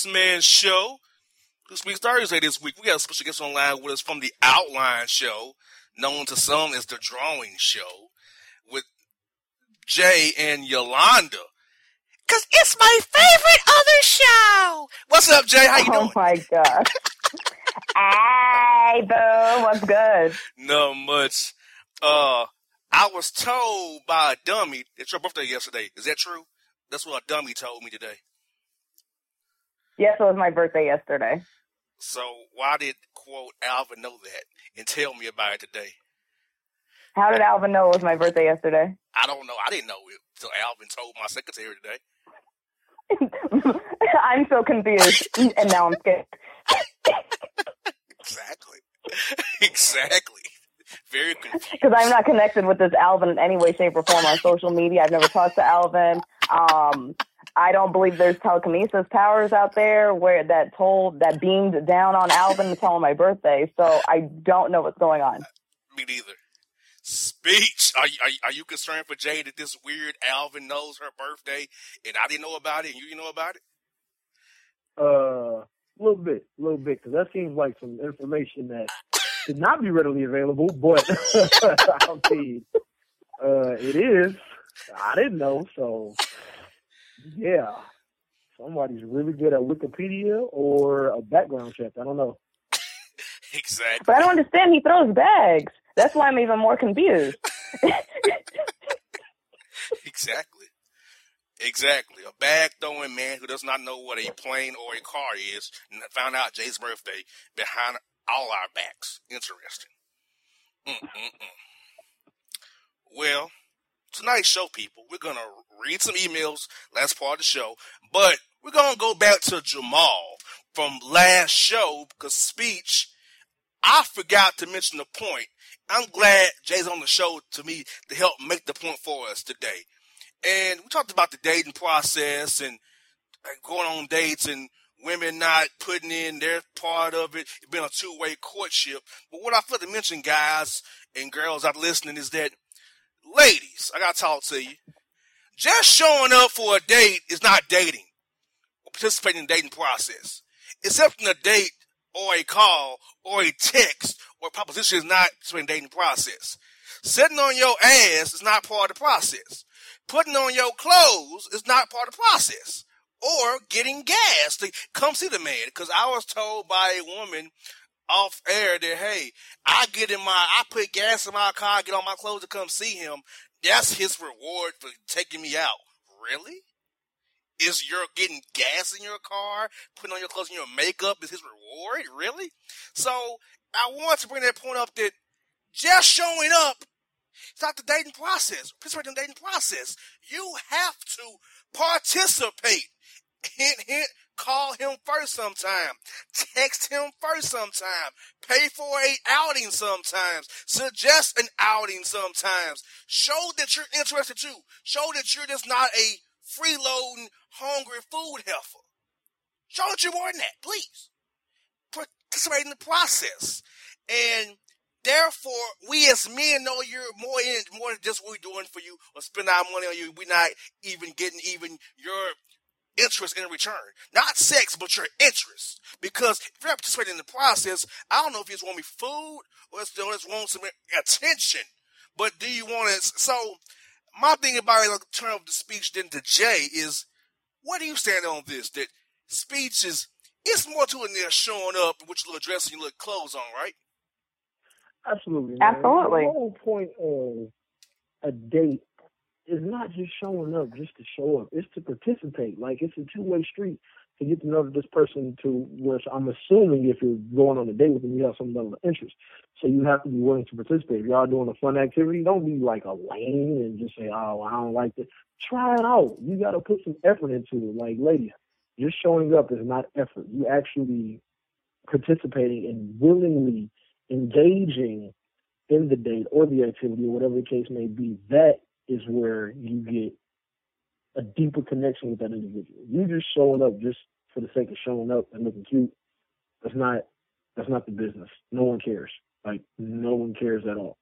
Bossman Show. This week's Thursday this week. We got a special guest online with us from the Outline Show, known to some as the Drawing Show, with Jay and Yolanda. Cause it's my favorite other show. What's up, Jae? How you doing? oh my god. hey, boo. What's good? Not much. Uh, I was told by a dummy it's your birthday yesterday. Is that true? That's what a dummy told me today. Yes, it was my birthday yesterday. So why did quote Alvin know that and tell me about it today? How did Alvin know it was my birthday yesterday? I don't know. I didn't know it until Alvin told my secretary today. I'm so confused, and now I'm scared. exactly. exactly. Very confused. Because I'm not connected with this Alvin in any way, shape, or form on social media. I've never talked to Alvin. Um, I don't believe there's telekinesis powers out there where that told that beamed down on Alvin to tell him my birthday. So I don't know what's going on. Me neither. Speech. Are you, are, are you concerned for Jae that this weird Alvin knows her birthday and I didn't know about it and you didn't know about it? Uh, a little bit, a little bit, because that seems like some information that should not be readily available. But I'll see. Uh, it is. I didn't know, so yeah. Somebody's really good at Wikipedia or a background check. I don't know. exactly. But I don't understand. He throws bags. That's why I'm even more confused. exactly. Exactly. A bag throwing man who does not know what a plane or a car is and found out Jae's birthday behind all our backs. Interesting. Mm-mm-mm. Well, tonight's show, people, we're going to read some emails, last part of the show, but we're going to go back to Jamal from last show because speech, I forgot to mention the point. I'm glad Jae's on the show to me to help make the point for us today. And we talked about the dating process and going on dates and women not putting in their part of it, it being a two way courtship. But what I feel to mention, guys and girls out listening, is that ladies, I gotta talk to you. Just showing up for a date is not dating or participating in the dating process. Accepting a date or a call or a text or a proposition is not participating in the dating process. Sitting on your ass is not part of the process. Putting on your clothes is not part of the process. Or getting gas to come see the man. Because I was told by a woman off air that hey, I get in my I put gas in my car, get on my clothes to come see him. That's his reward for taking me out. Really? Is your getting gas in your car, putting on your clothes and your makeup is his reward? Really? So I want to bring that point up that just showing up it's not the dating process. Participate in the dating process. You have to participate. Hint, hint, call him first sometime. Text him first sometime. Pay for a outing sometimes. Suggest an outing sometimes. Show that you're interested too. Show that you're just not a freeloading, hungry food heifer. Show that you're more than that, please. Participate in the process. And Therefore, we as men know you're more in more than just what we're doing for you or spend our money on you. We're not even getting even your interest in return. Not sex, but your interest. Because if you're not participating in the process, I don't know if you just want me food or just want some attention. But do you want it? So, my thing about it, in terms of the speech then to Jae is, what do you stand on this? That speech is, it's more to it than showing up with your little dress and your little clothes on, right? Absolutely. Man. Absolutely. The whole point of a date is not just showing up just to show up. It's to participate. Like it's a two way street to get to know this person to which I'm assuming if you're going on a date with them you have some level of interest. So you have to be willing to participate. If y'all doing a fun activity, don't be like a lame and just say, Oh, I don't like it. Try it out. You gotta put some effort into it. Like ladies, just showing up is not effort. You actually participating and willingly engaging in the date or the activity or whatever the case may be, that is where you get a deeper connection with that individual. You just showing up just for the sake of showing up and looking cute. That's not that's not the business. No one cares. Like no one cares at all.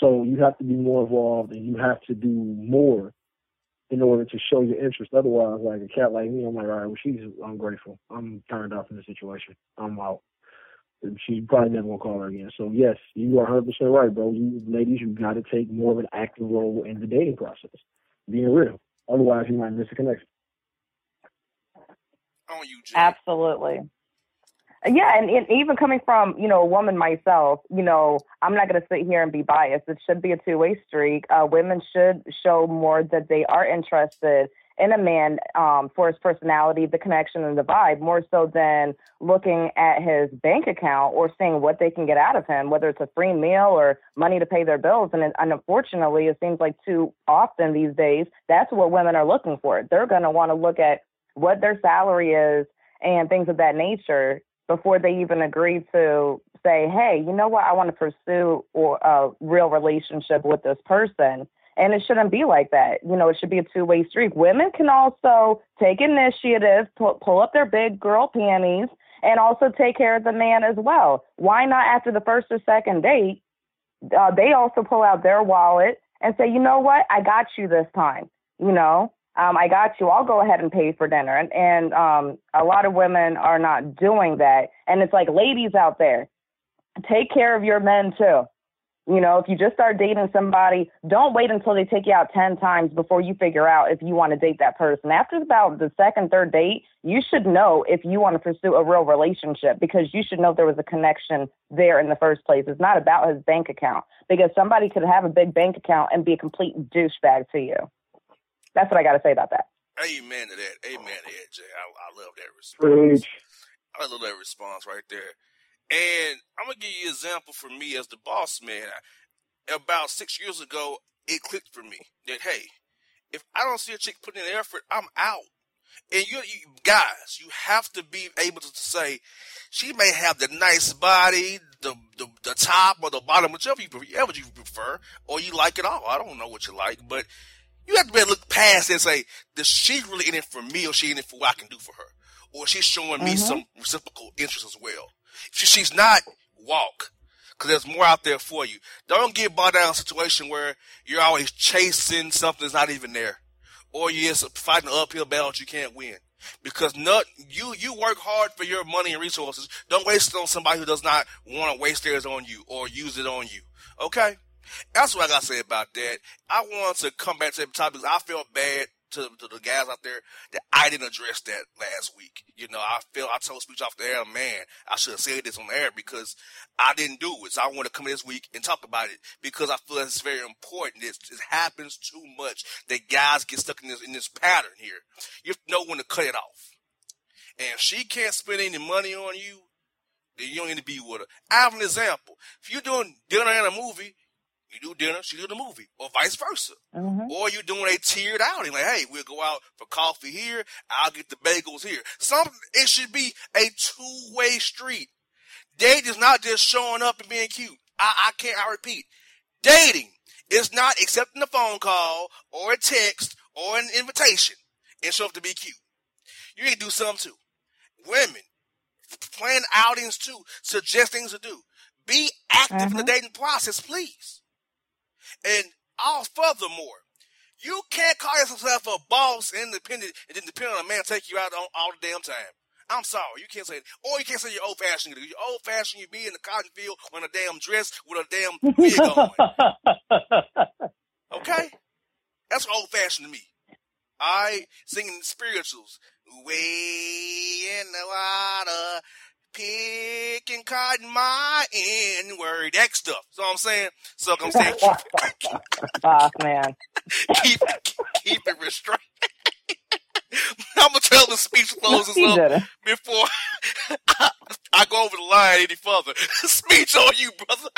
So you have to be more involved and you have to do more in order to show your interest. Otherwise, like a cat like me, I'm like, all right, well, she's ungrateful. I'm turned off in the situation. I'm out. She's probably never gonna call her again. So yes, you are 100 percent right, bro. You ladies, you got to take more of an active role in the dating process, being real. Otherwise, you might miss a connection. On you, Jae. Absolutely. Yeah, and, and even coming from you know a woman myself, you know I'm not going to sit here and be biased. It should be a two way street. Uh, women should show more that they are interested in a man um, for his personality, the connection, and the vibe, more so than looking at his bank account or seeing what they can get out of him, whether it's a free meal or money to pay their bills. And, and unfortunately, it seems like too often these days that's what women are looking for. They're going to want to look at what their salary is and things of that nature before they even agree to say, hey, you know what, I want to pursue or a real relationship with this person. And it shouldn't be like that. You know, it should be a two way street. Women can also take initiative, pull, up their big girl panties, and also take care of the man as well. Why not after the first or second date? Uh, they also pull out their wallet and say, you know what, I got you this time. You know, um, I got you. I'll go ahead and pay for dinner. And, and um, a lot of women are not doing that. And it's like, ladies out there, take care of your men too. You know, if you just start dating somebody, don't wait until they take you out 10 times before you figure out if you want to date that person. After about the second, third date, you should know if you want to pursue a real relationship because you should know there was a connection there in the first place. It's not about his bank account because somebody could have a big bank account and be a complete douchebag to you. That's what I got to say about that. Amen to that. Amen to that, Jae. I, I love that response. Preach. I love that response right there. And I'm gonna give you an example for me as the boss man. About six years ago, it clicked for me that hey, if I don't see a chick putting in effort, I'm out. And you, you, guys, you have to be able to say she may have the nice body, the the, the top or the bottom, whichever you whichever you prefer, or you like it all. I don't know what you like, but you have to be able to look past and say, does she really in it for me or she in it for what I can do for her? Or she's showing me mm-hmm. some reciprocal interest as well. If she's not, walk. Cause there's more out there for you. Don't get bogged down in a situation where you're always chasing something that's not even there. Or you're fighting an uphill battle that you can't win. Because not, you, you work hard for your money and resources. Don't waste it on somebody who does not want to waste theirs on you or use it on you. Okay? That's what I got to say about that. I want to come back to the topic. I felt bad to, to the guys out there that I didn't address that last week. You know, I feel I told speech off the air, man, I should have said this on the air because I didn't do it. So I want to come this week and talk about it because I feel it's very important. It, it happens too much that guys get stuck in this in this pattern here. You know when to cut it off. And if she can't spend any money on you, then you don't need to be with her. I have an example. If you're doing dinner and a movie, you do dinner, she do the movie, or vice versa. Mm-hmm. Or you're doing a tiered outing, like, hey, we'll go out for coffee here, I'll get the bagels here. Something, it should be a two-way street. Dating is not just showing up and being cute. I, I can't, I repeat, dating is not accepting a phone call or a text or an invitation and show up to be cute. You need to do something too. Women, plan outings too, suggest things to do. Be active in the mm-hmm. dating process, please. And all furthermore, you can't call yourself a boss independent and then depend on a man to take you out on all the damn time. I'm sorry, you can't say it. Or you can't say you're old fashioned. You're old fashioned, you be in the cotton field on a damn dress with a damn wig on. okay? That's old fashioned to me. I singing spirituals. Way in the water, picking cotton my N word, that stuff. So I'm saying, so I'm saying, keep, oh, man, keep keep it restrained. I'm gonna tell the speech closes up before I, I, go over the line any further. speech on you, brother.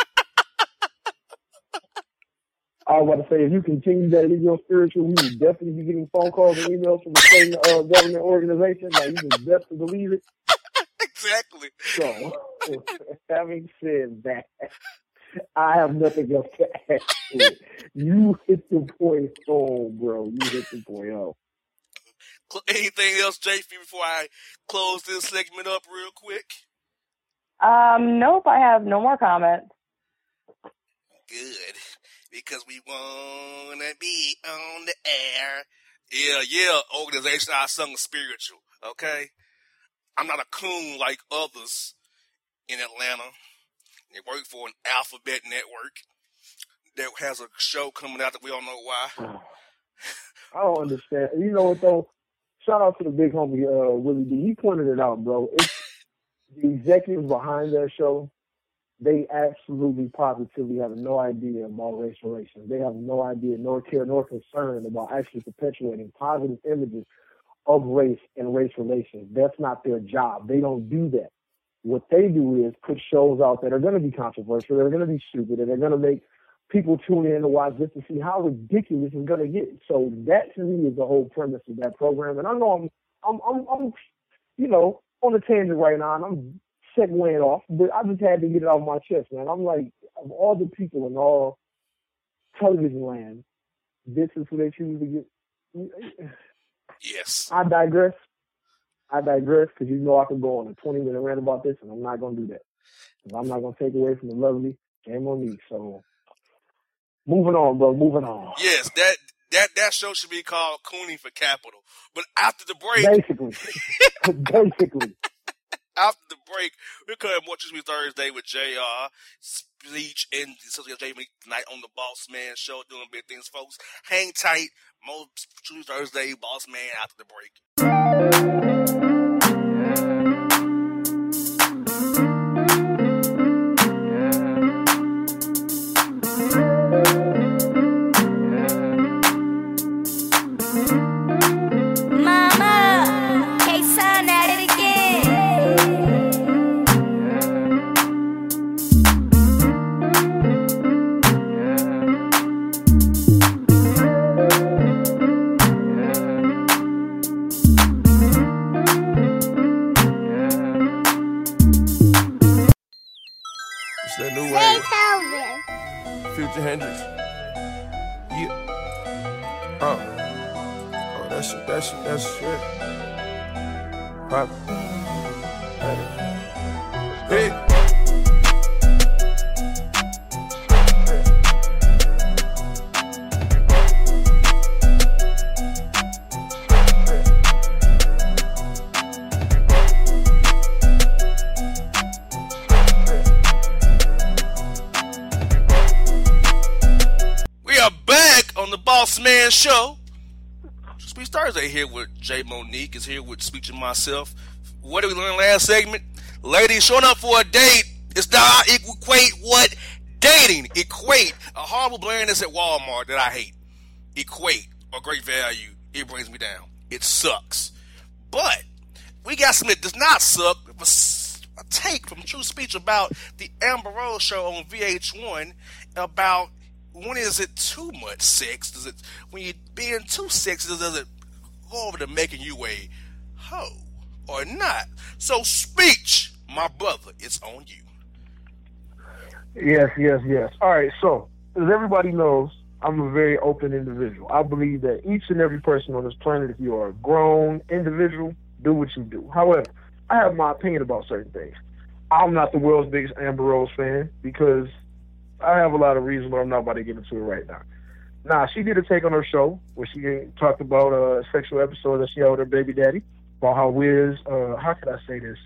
I was about to say, if you continue that in your spiritual, you will definitely be getting phone calls and emails from the same uh, government organization. Like, you can best believe it exactly. So, having said that, I have nothing else to add to. You hit the point home, bro. You hit the point home. Anything else, JP, before I close this segment up real quick? Um, nope, I have no more comments. Good. Because we wanna be on the air Yeah, yeah, organization I sung spiritual, okay? I'm not a coon like others in Atlanta. They work for an alphabet network that has a show coming out that we don't know why. I don't understand. You know what though? Shout out to the big homie uh, Willie D. He pointed it out, bro. It's the executives behind that show. They absolutely positively have no idea about race relations. They have no idea, nor care, nor concern about actually perpetuating positive images of race and race relations. That's not their job. They don't do that. What they do is put shows out that are going to be controversial, they're going to be stupid, and they're going to make people tune in to watch this to see how ridiculous it's going to get. So that to me is the whole premise of that program. And I know I'm, I'm, I'm, I'm you know, on a tangent right now, and I'm segueing off, but I just had to get it off my chest, man. I'm like, of all the people in all television land, this is who they choose to get. Yes. I digress. I digress because you know I can go on a 20 minute rant about this, and I'm not going to do that. I'm not going to take away from the lovely game on me. So moving on, bro. Moving on. Yes, that that that show should be called Cooney for Capital. But after the break, basically, basically. After the break, we're coming more TrueSpeech Thursday with JR, Speech, and Cecilia Jamie tonight on the Bossman Show, doing big things, folks. Hang tight. More TrueSpeech Thursday, Bossman after the break. Jae Monique is here with Speech and myself. What did we learn last segment? Ladies showing up for a date is not equate what dating equate a horrible brand at Walmart that I hate. Equate a great value. It brings me down. It sucks. But we got something that does not suck. A take from True Speech about the Amber Rose show on VH1 about when is it too much sex? Does it when you're being too sexy? Does it go over to making you a hoe or not? So speech, my brother, it's on you. Yes, yes, yes. All right, so as everybody knows, I'm a very open individual. I believe that each and every person on this planet, if you are a grown individual, do what you do. However, I have my opinion about certain things. I'm not the world's biggest Amber Rose fan because I have a lot of reasons, but I'm not about to get into it right now. Nah, she did a take on her show where she talked about a sexual episode that she had with her baby daddy, about how Wiz, uh, how could I say this,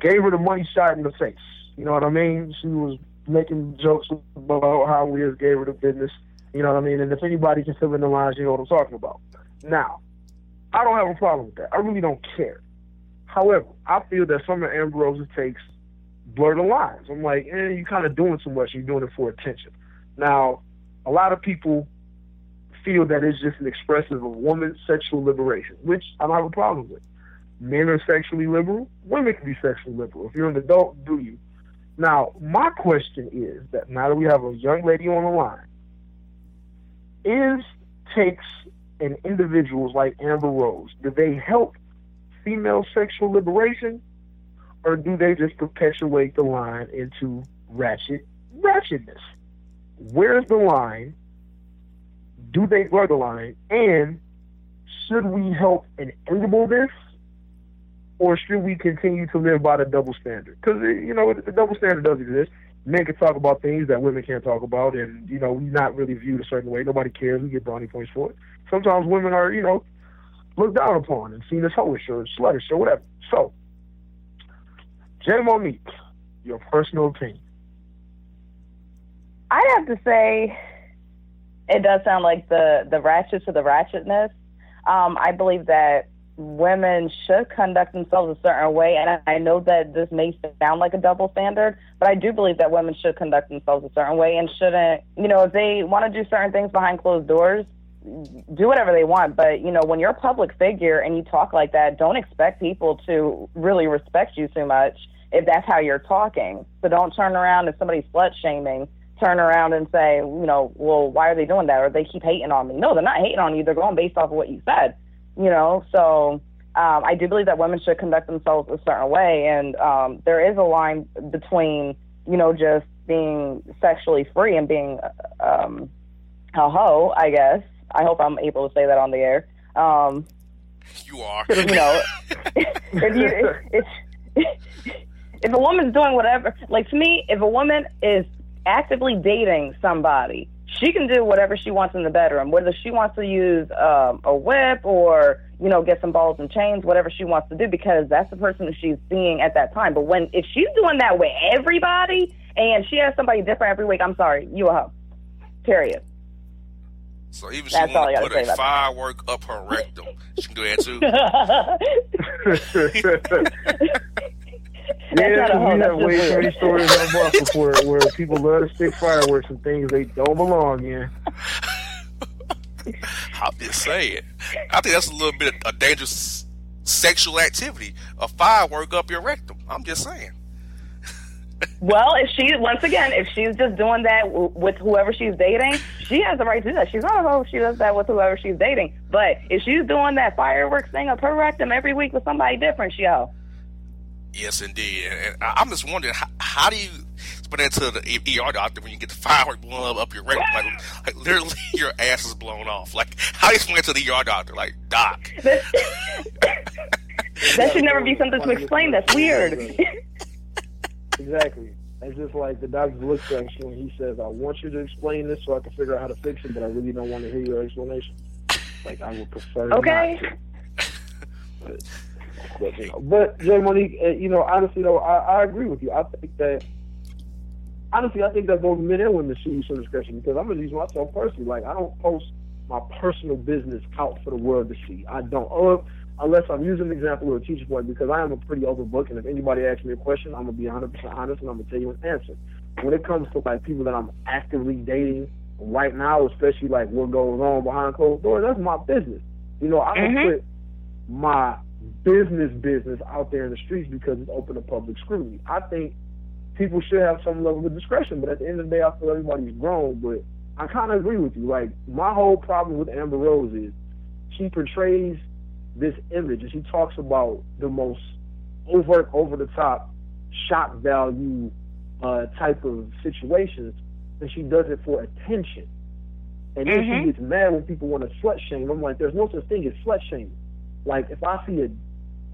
gave her the money shot in the face. You know what I mean? She was making jokes about how Wiz gave her the business. You know what I mean? And if anybody can fill in the lines, you know what I'm talking about. Now, I don't have a problem with that. I really don't care. However, I feel that some of Amber Rose's takes blur the lines. I'm like, eh, you're kind of doing too much. You're doing it for attention. Now, a lot of people feel that it's just an expressive of women's sexual liberation, which I don't have a problem with. Men are sexually liberal. Women can be sexually liberal. If you're an adult, do you? Now, my question is that now that we have a young lady on the line, is takes and individuals like Amber Rose, do they help female sexual liberation, or do they just perpetuate the line into ratchet ratchetness? Where's the line? Do they blur the line? And should we help enable this, or should we continue to live by the double standard? Because eh, you know the double standard does exist. men can talk about things that women can't talk about, and you know, we're not really viewed a certain way. Nobody cares. We get brownie points for it. Sometimes women are, you know, looked down upon and seen as hoish or sluttish or whatever. So, Jae Monique, your personal opinion. I'd have to say it does sound like the the ratchet to the ratchetness. Um, I believe that women should conduct themselves a certain way, and I, I know that this may sound like a double standard, but I do believe that women should conduct themselves a certain way and shouldn't, you know, if they want to do certain things behind closed doors, do whatever they want. But you know, when you're a public figure and you talk like that, don't expect people to really respect you too much if that's how you're talking. So don't turn around if somebody's slut shaming turn around and say, you know, well, why are they doing that? Or they keep hating on me. No, they're not hating on you. They're going based off of what you said, you know? So um, I do believe that women should conduct themselves a certain way. And um, there is a line between, you know, just being sexually free and being um, a hoe, I guess. I hope I'm able to say that on the air. Um, You are. you know, if you, if, if, if a woman's doing whatever, like to me, if a woman is actively dating somebody, she can do whatever she wants in the bedroom, whether she wants to use um, a whip or you know get some balls and chains, whatever she wants to do, because that's the person that she's seeing at that time. But when if she's doing that with everybody and she has somebody different every week, I'm sorry, you a hoe. Period. So even if That's she all I want to put say a about that. firework up her rectum, she can do that too. yeah, not a 'cause hoe, we that's have just way too weird. many stories on Buffalo where, where people love to stick fireworks and things they don't belong in. I'm just saying. I think that's a little bit of a dangerous sexual activity. A firework up your rectum. I'm just saying. Well, if she once again, if she's just doing that w- with whoever she's dating, she has the right to do that. She's not a hoe. She does that with whoever she's dating. But if she's doing that fireworks thing up her rectum every week with somebody different, she a hoe. Yes, indeed. And and I- I'm just wondering, how, how do you put that to the ER doctor when you get the firework blown up, up your rectum? Like, like literally, your ass is blown off. Like, how do you explain it to the ER doctor? Like, doc. That should never be something to explain. That's weird. Exactly. It's just like the doctor looks at you and he says, I want you to explain this so I can figure out how to fix it, but I really don't want to hear your explanation. Like, I would prefer Okay. not to. But, you know, but Jae Monique, uh, you know, honestly though, I, I agree with you. I think that honestly, I think that both men and women should use some discretion because I'm gonna use myself personally. Like, I don't post my personal business out for the world to see. I don't, or unless I'm using an example or a teacher point because I am a pretty open book, and if anybody asks me a question, I'm gonna be 100 percent honest and I'm gonna tell you an answer. When it comes to like people that I'm actively dating right now, especially like what goes on behind closed doors, that's my business. You know, I don't Mhm. put my business business out there in the streets because it's open to public scrutiny. I think people should have some level of discretion, but at the end of the day, I feel everybody's grown. But I kind of agree with you. Like my whole problem with Amber Rose is she portrays this image and she talks about the most overt, over the top, shock value uh, type of situations, and she does it for attention. And then Mhm. she gets mad when people want to slut shame. I'm like, there's no such thing as slut shaming. Like if I see a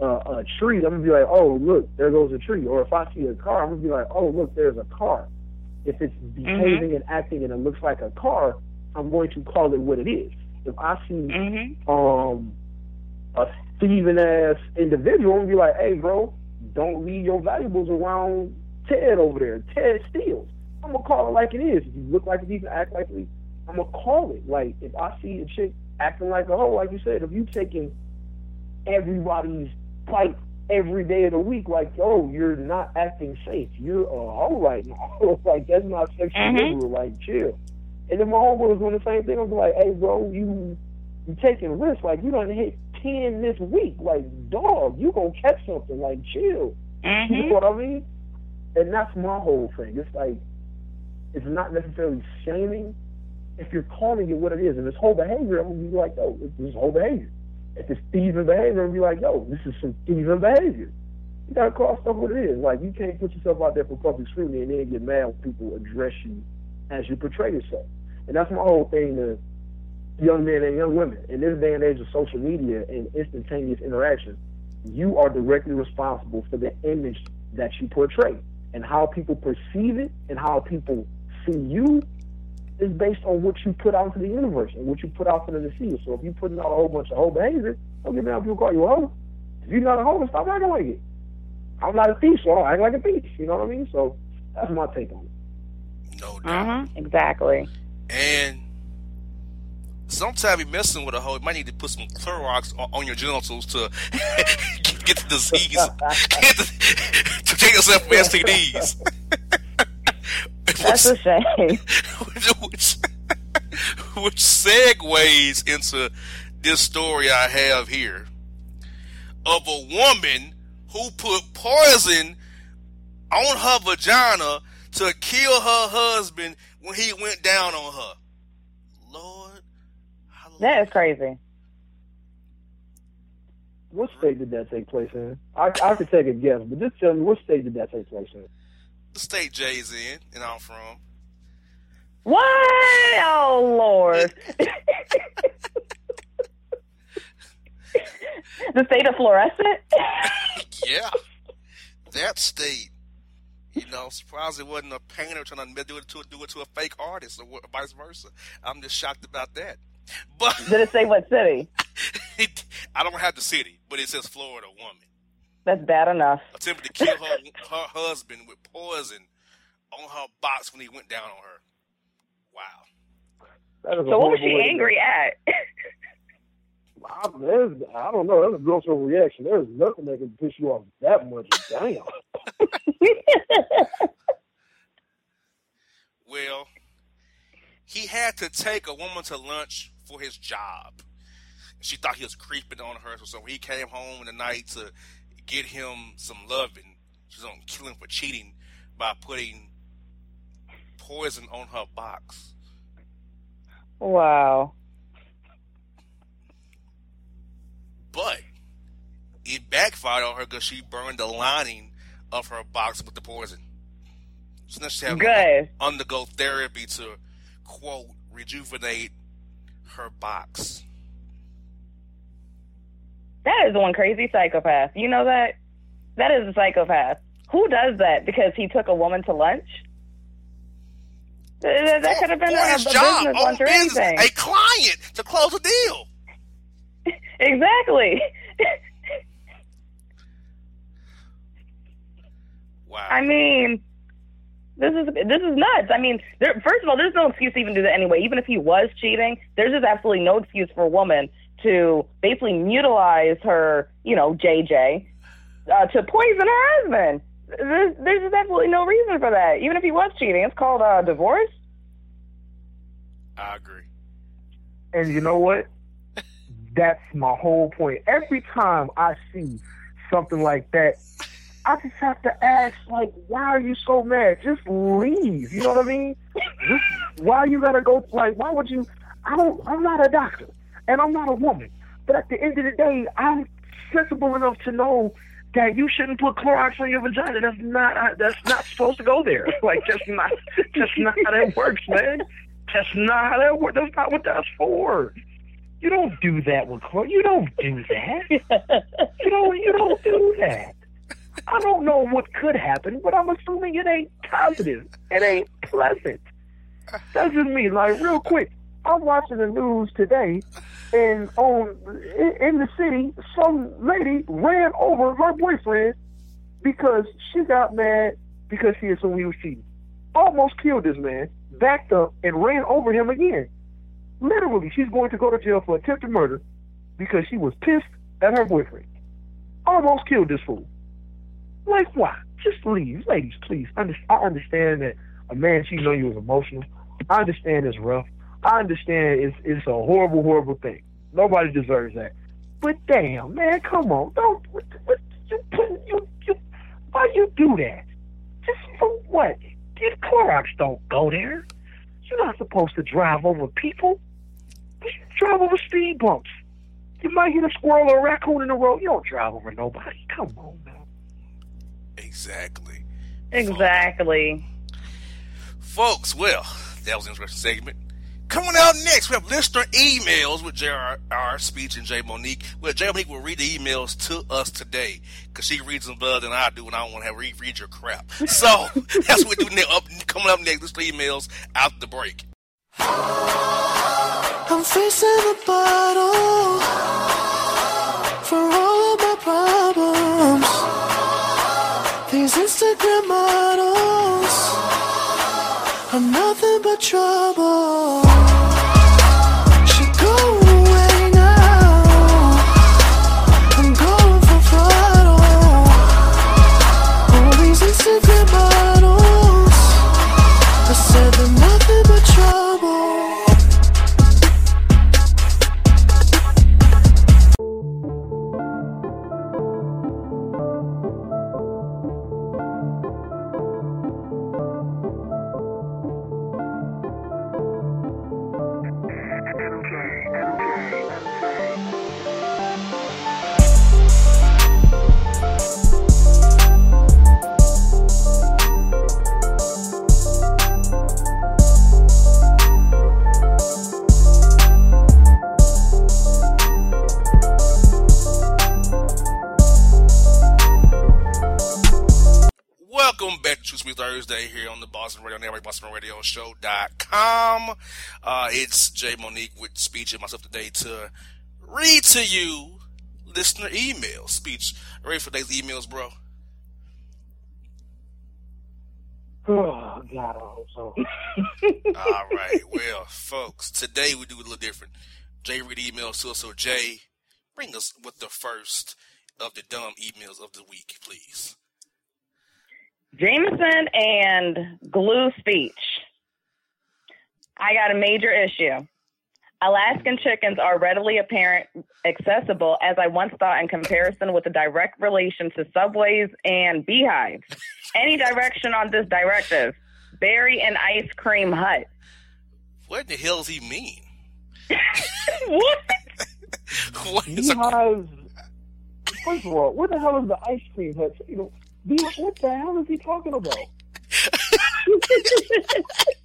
uh, a tree, I'm gonna be like, oh look, there goes a tree. Or if I see a car, I'm gonna be like, oh look, there's a car. If it's behaving and acting and it looks like a car, I'm going to call it what it is. If I see Mm-hmm. um a thieving ass individual, I'm gonna be like, hey bro, don't leave your valuables around Ted over there. Ted steals. I'm gonna call it like it is. If you look like it, even act like it, I'm gonna call it. Like if I see a chick acting like a hoe, like you said, if you taking everybody's fight every day of the week, like, oh, you're not acting safe. You're a hoe right now. like that's not sexual Mhm. liberal. Like chill. And then my homeboy was doing the same thing. I was like, hey bro, you you taking risks. Like you done hit ten this week. Like dog, you gonna catch something. Like chill. You Mm-hmm. know what I mean? And that's my whole thing. It's like it's not necessarily shaming if you're calling it what it is. And this whole behavior, I'm gonna be like, oh, it's this whole behavior. If it's thieving behavior, I'm be like, yo, this is some thieving behavior. You gotta call stuff what it is. Like you can't put yourself out there for public scrutiny and then get mad when people address you as you portray yourself. And that's my whole thing to young men and young women. In this day and age of social media and instantaneous interaction, you are directly responsible for the image that you portray. and how people perceive it and how people see you is based on what you put out into the universe and what you put out for the to see. So if you're putting out a whole bunch of hoe behavior, don't get me out people call you a hoe. If you're not a hoe, stop acting like it. I'm not a thief, so I don't act like a thief. You know what I mean? So that's my take on it. No doubt. hmm Exactly. And sometimes you messing with a hoe, you might need to put some Clorox on, on your genitals to get, get the disease, get the, to take yourself from STDs. That's a shame. which, which segues into this story I have here of a woman who put poison on her vagina to kill her husband when he went down on her. Lord, hallelujah. That is crazy. What state did that take place in? I, I could take a guess, but just tell me what state did that take place in? The state Jae's in, and I'm from. What? Oh Lord. the state of fluorescent. Yeah, that state. You know, surprised it wasn't a painter trying to do it to do it to a fake artist, or vice versa. I'm just shocked about that. But Did it say what city? it, I don't have the city, but it says Florida woman That's bad enough. attempted to kill her her husband with poison on her box when he went down on her. Wow. That is So what was she angry at? I, there's, I don't know. That's a gross overreaction. There's nothing that can piss you off that much. Damn. Well, he had to take a woman to lunch for his job. She thought he was creeping on her, so when he came home in the night to get him some love and she's gonna kill him for cheating by putting poison on her box. wow. But it backfired on her because she burned the lining of her box with the poison. So now she had to undergo therapy to quote rejuvenate her box. That is one crazy psychopath. You know that? That is a psychopath. Who does that because he took a woman to lunch? That, that- could have been a, a his business job, lunch or business, anything. a client to close a deal. Exactly. Wow. I mean, this is this is nuts. I mean, there, first of all, there's no excuse to even do that anyway. Even if he was cheating, there's just absolutely no excuse for a woman to basically mutilize her, you know, JJ, uh, to poison her husband. There's, there's just absolutely no reason for that. Even if he was cheating, it's called uh, divorce. I agree. And you know what? That's my whole point. Every time I see something like that, I just have to ask, like, why are you so mad? Just leave. You know what I mean? Just, why you gotta go? Like, why would you? I don't. I'm not a doctor, and I'm not a woman. But at the end of the day, I'm sensible enough to know that you shouldn't put Clorox on your vagina. That's not. uh, That's not supposed to go there. Like, that's not. That's not how that works, man. That's not how that works. That's not what that's for. You don't do that with Clorox. You don't do that. You don't. You don't do that. I don't know what could happen, but I'm assuming it ain't positive. It ain't pleasant. Doesn't mean like real quick. I'm watching the news today, and on in, the city, some lady ran over her boyfriend because she got mad because she assumed he was cheating. Almost killed this man, backed up, and ran over him again. Literally, she's going to go to jail for attempted murder because she was pissed at her boyfriend. Almost killed this fool. Like, why? Just leave. Ladies, please. I understand that a man cheating on you is emotional. I understand it's rough. I understand it's it's a horrible, horrible thing. Nobody deserves that. But damn, man, come on. Don't what, what, you put you you why you do that? Just for what? These Clorox don't go there. You're not supposed to drive over people. You drive over speed bumps. You might hit a squirrel or a raccoon in the road. You don't drive over nobody. Come on, man. Exactly. exactly. Folks, well, that was an interesting segment. Coming out next, we have listener emails with JR Speech and Jae Monique. Well, Jae Monique will read the emails to us today because she reads them better than I do, and I don't want to have read, read your crap. So that's what we do. Up coming up next, listener emails out the break. I'm facing the bottle for all of my problems. These Instagram models are nothing but trouble. BossmanRadioShow.com. Uh, it's Jae Monique with Speech and myself today to read to you listener emails. Speech, ready for today's emails, bro? Oh God, I hope so. All right. Well, folks, today we do a little different. Jae read emails to us. So, Jae, bring us with the first of the dumb emails of the week, please. Jameson and glue speech. I got a major issue. Alaskan chickens are readily apparent, accessible, as I once thought in comparison with the direct relation to subways and beehives. Any direction on this directive? Berry and ice cream hut. What the hell does he mean? what? what is a, Beehives. First of all, what the hell is the ice cream hut? You know, what the hell is he talking about?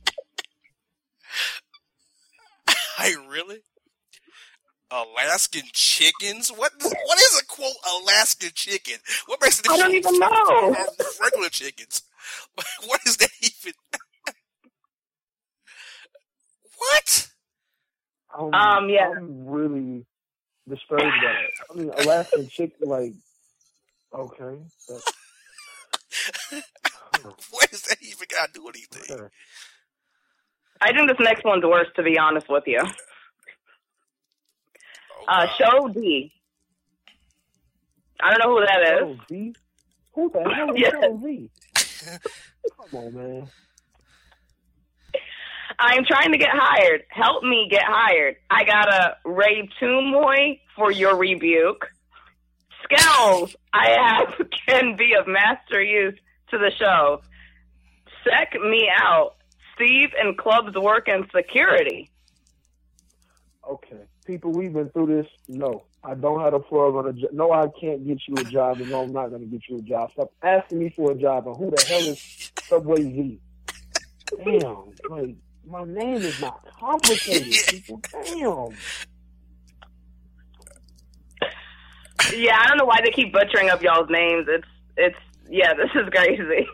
Hey, really? Alaskan chickens? What? What is a quote Alaskan chicken? What makes it I don't even know. regular chickens? What is that even? what? I'm, Um, yeah. I'm really disturbed by it. I mean, Alaskan chicken, like, okay. That's, What does that even got to do with anything? Okay. I think this next one's worse, to be honest with you. Oh, Uh, wow. show D. I don't know who that is. Show V? Who the hell is Yeah. Show V? Come on, man. I'm trying to get hired. Help me get hired. I got a Ray Tumoy for your rebuke. Skills I have can be of master use to the show. Sec me out. Steve and clubs work in security. Okay. People, we've been through this. No, I don't have a plug on a job. No, I can't get you a job, and no, I'm not going to get you a job. Stop asking me for a job, and who the hell is Subway Z? Damn, like, my name is not complicated, people. Damn. Yeah, I don't know why they keep butchering up y'all's names. It's it's yeah, this is crazy.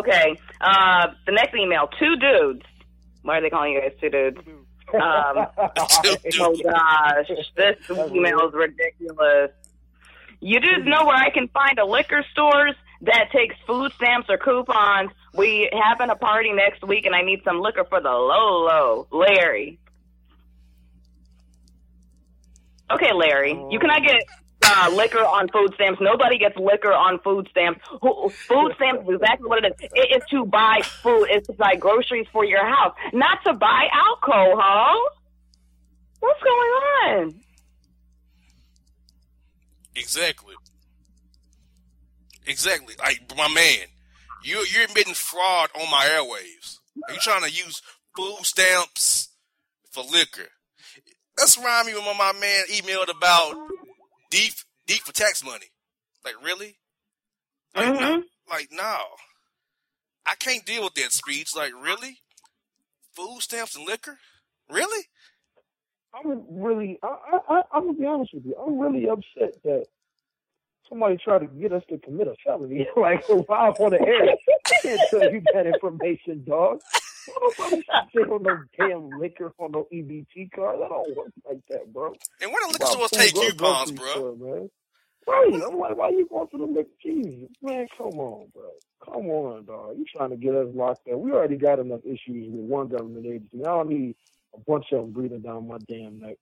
Okay. Uh the next email, two dudes. Why are they calling you guys two dudes? Um Oh gosh, this email is ridiculous. You dudes know where I can find a liquor stores that takes food stamps or coupons. We having a party next week, and I need some liquor for the low low. Larry. Okay, Larry, you cannot get uh, liquor on food stamps. Nobody gets liquor on food stamps. Food stamps is exactly what it is. It is to buy food. It's to buy groceries for your house, not to buy alcohol. What's going on? Exactly. Exactly. Like my man, you you're admitting fraud on my airwaves. Are you trying to use food stamps for liquor? That's remind me when my man emailed about deep deep for tax money. Like really? Like, no, Mhm. like no. I can't deal with that speech. Like really? Food stamps and liquor? Really? I'm really, I, I, I, I'm gonna be honest with you. I'm really upset that somebody tried to get us to commit a felony, like live on the air. I can't tell you that information, dog. Nobody should on no damn liquor on no EBT card. That don't work like that, bro. And where the liquor stores take coupons, bro? store, man. Right. I'm like, why you going to the liquor? Jesus, man, come on, bro. Come on, dog. You trying to get us locked up? We already got enough issues with one government agency. I don't need a bunch of them breathing down my damn neck.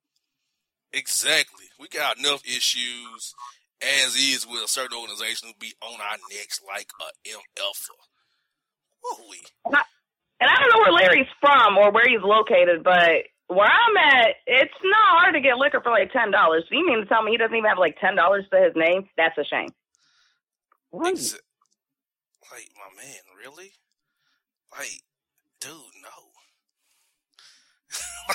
Exactly. We got enough issues as is with a certain organization who be on our necks like a MF. Woo-wee. And I don't know where Larry's from or where he's located, but where I'm at, it's not hard to get liquor for like ten dollars. So you mean to tell me he doesn't even have like ten dollars to his name? That's a shame. Right. Exa- like, my man, really? Like, dude, no.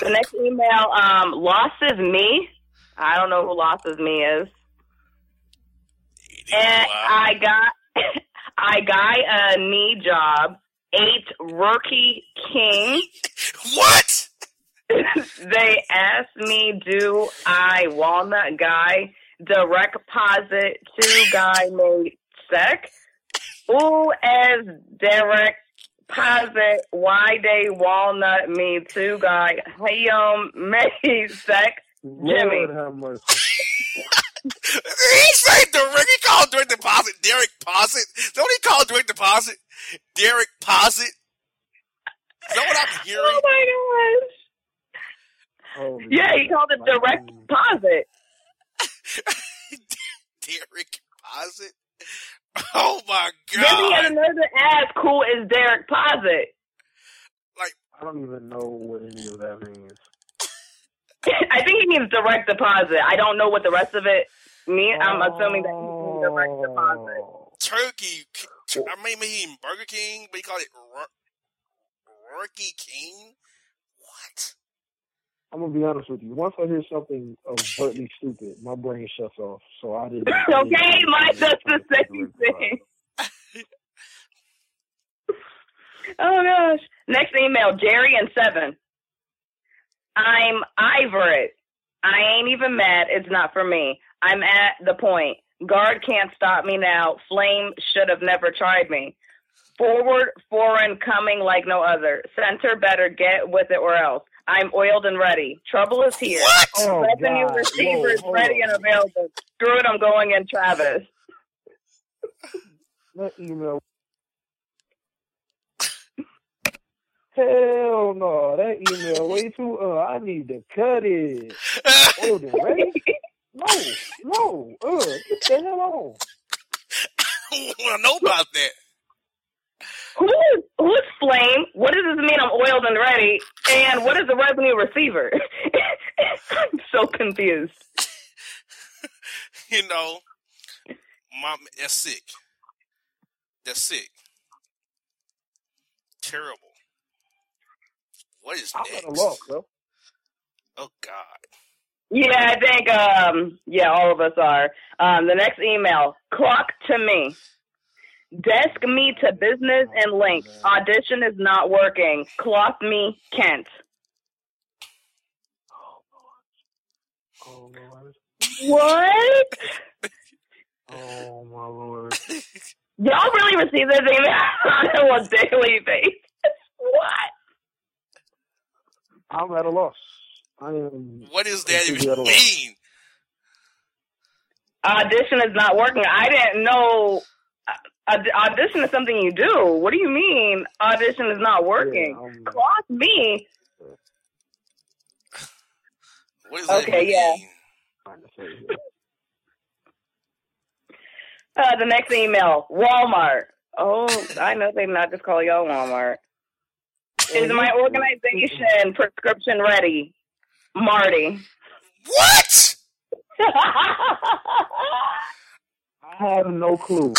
The next email, um, Lost is me. I don't know who Lost is me is. And I got I got a knee job. Eight rookie king. What? they asked me, do I walnut guy direct deposit to guy made sec? Ooh, as direct deposit, why they walnut me to guy hey um made sec? Jimmy. Lord have mercy. He say direct. He called direct deposit Derek Posit. Don't he call direct deposit Derek Posit? Is that what I'm hearing? Oh my gosh. Holy Yeah, he called it direct deposit. Derek Posit. Oh my Then he had god! another ask who is Derek Posit. I don't even know what any of that means. I think he means direct deposit. I don't know what the rest of it means. I'm assuming that he means direct deposit. Oh. Turkey. I mean, maybe Burger King, but he called it Ru- Rookie King. What? I'm gonna be honest with you. Once I hear something overtly stupid, my brain shuts off. So I didn't. Okay, mine does the same thing. Oh gosh. Next email, Jerry and Seven. I'm Ivorit. I ain't even mad. It's not for me. I'm at the point. Guard can't stop me now. Flame should have never tried me. Forward, foreign, coming like no other. Center better get with it or else. I'm oiled and ready. Trouble is here. What? Oh, Revenue God. receiver is ready and available. Screw it, I'm going in Travis. That email. Hell no, that email way too. Uh, I need to cut it. Oh, the ready? No, no. Uh, get the hell on. I want to know about that. Who is who's Flame? What does this mean? I'm oiled and ready. And what is the revenue receiver? I'm so confused. You know, mom, that's sick. That's sick. Terrible. What is I'm next? at a loss, though. Oh God. Yeah, I think um yeah, all of us are. Um the next email. Clock to me. Desk me to business and link. Audition is not working. Clock me Kent. Oh Lord. What? Oh my Lord. Y'all really receive this email on a daily basis? What? I'm at a loss. I am. What does that even at a loss. mean? audition is not working. I didn't know uh, audition is something you do. What do you mean audition is not working? Yeah, I'm- Clock me. What does that Okay, yeah. mean? trying to say here. Uh, the next email, Walmart. Oh, I know they not just call y'all Walmart. Is my mm-hmm. organization prescription ready? Marty. What? I have no clue,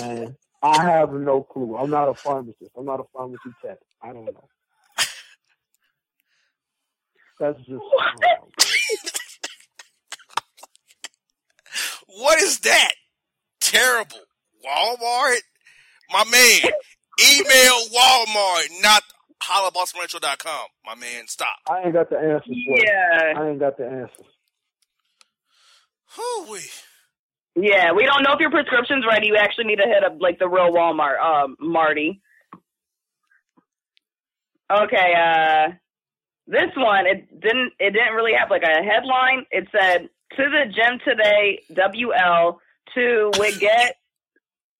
man. I have no clue. I'm not a pharmacist. I'm not a pharmacy tech. I don't know. That's just. What? What is that? Terrible. Walmart? My man, email Walmart, not holla bossrancho.com. My man, stop. I ain't got the answers for it. Yeah, I ain't got the answers. Whew-wee. yeah. We don't know if your prescription's ready. You actually need to hit up like the real Walmart, um, Marty. Okay, uh, this one it didn't it didn't really have like a headline. It said to the gym today, WL to we get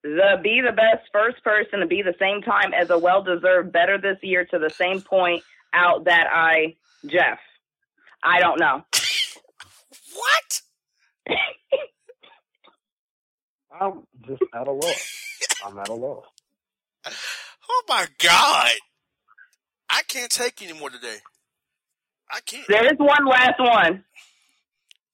the be the best first person to be the same time as a well deserved better this year to the same point out that I Jeff. I don't know. What? I'm just at a loss. I'm at a loss. Oh my God. I can't take anymore today. I can't. There is one last one.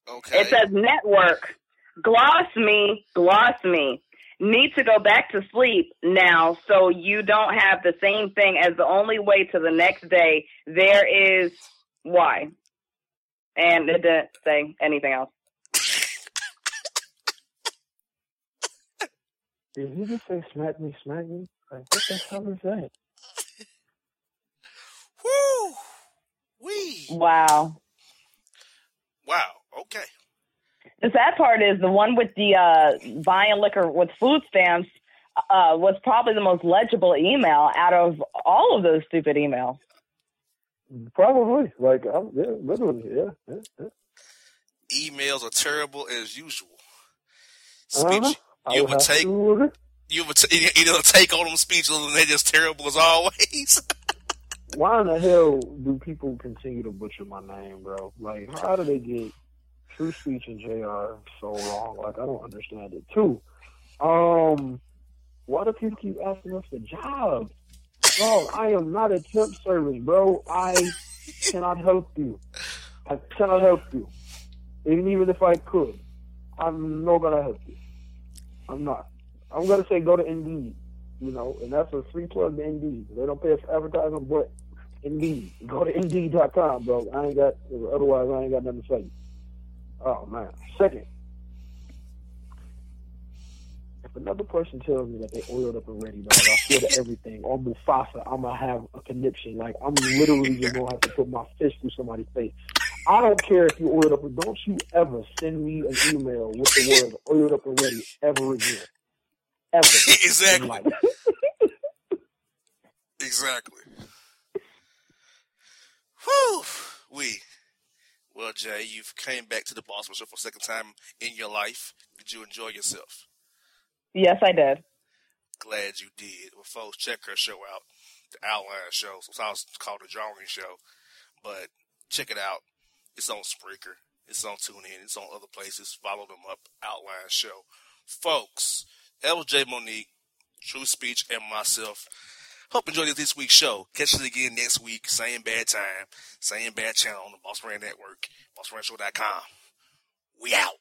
Okay. It says network. Gloss me, gloss me. Need to go back to sleep now so you don't have the same thing as the only way to the next day. There is why. And it didn't say anything else. Did you just say smack me, smack me? Like, what the hell is that? Woo. Wee. Wow. Wow. Okay. The sad part is the one with the uh, buying liquor with food stamps uh, was probably the most legible email out of all of those stupid emails. Probably. Like, I'm, yeah, literally, yeah. yeah, yeah. Emails are terrible as usual. Speech. Uh-huh. You would would take. to. You would t- either take on them speeches and they're just terrible as always. Why in the hell do people continue to butcher my name, bro? Like, how do they get TrueSpeech and JR so wrong? Like, I don't understand it. Two, um, why do people keep asking us for jobs? Bro, I am not a temp service, bro. I cannot help you. I cannot help you. And even if I could, I'm not gonna help you. I'm not. I'm gonna say go to Indeed, you know, and that's a free plug to Indeed. They don't pay us for advertising, but Indeed. Go to Indeed.com, bro. I ain't got, otherwise I ain't got nothing to say. Oh man. Second, if another person tells me that they oiled up already, dog, I feel that everything on Mufasa, I'm gonna have a conniption. Like I'm literally just gonna have to put my fist through somebody's face. I don't care if you oiled up, but don't you ever send me an email with the word oiled up already ever again. Ever. exactly. Exactly. Whew. We. Well, Jae, you've came back to the Bossman Show for a second time in your life. Did you enjoy yourself? Yes, I did. Glad you did. Well, folks, check her show out. The Outline Show. Sometimes it's called the Drawing Show. But check it out. It's on Spreaker. It's on TuneIn. It's on other places. Follow them up. Outline Show. Folks, LJ Monique, TrueSpeech, and myself. Hope you enjoyed this week's show. Catch us again next week. Same bad time. Same bad channel on the Boss Brand Network. BossBrandShow.com. We out.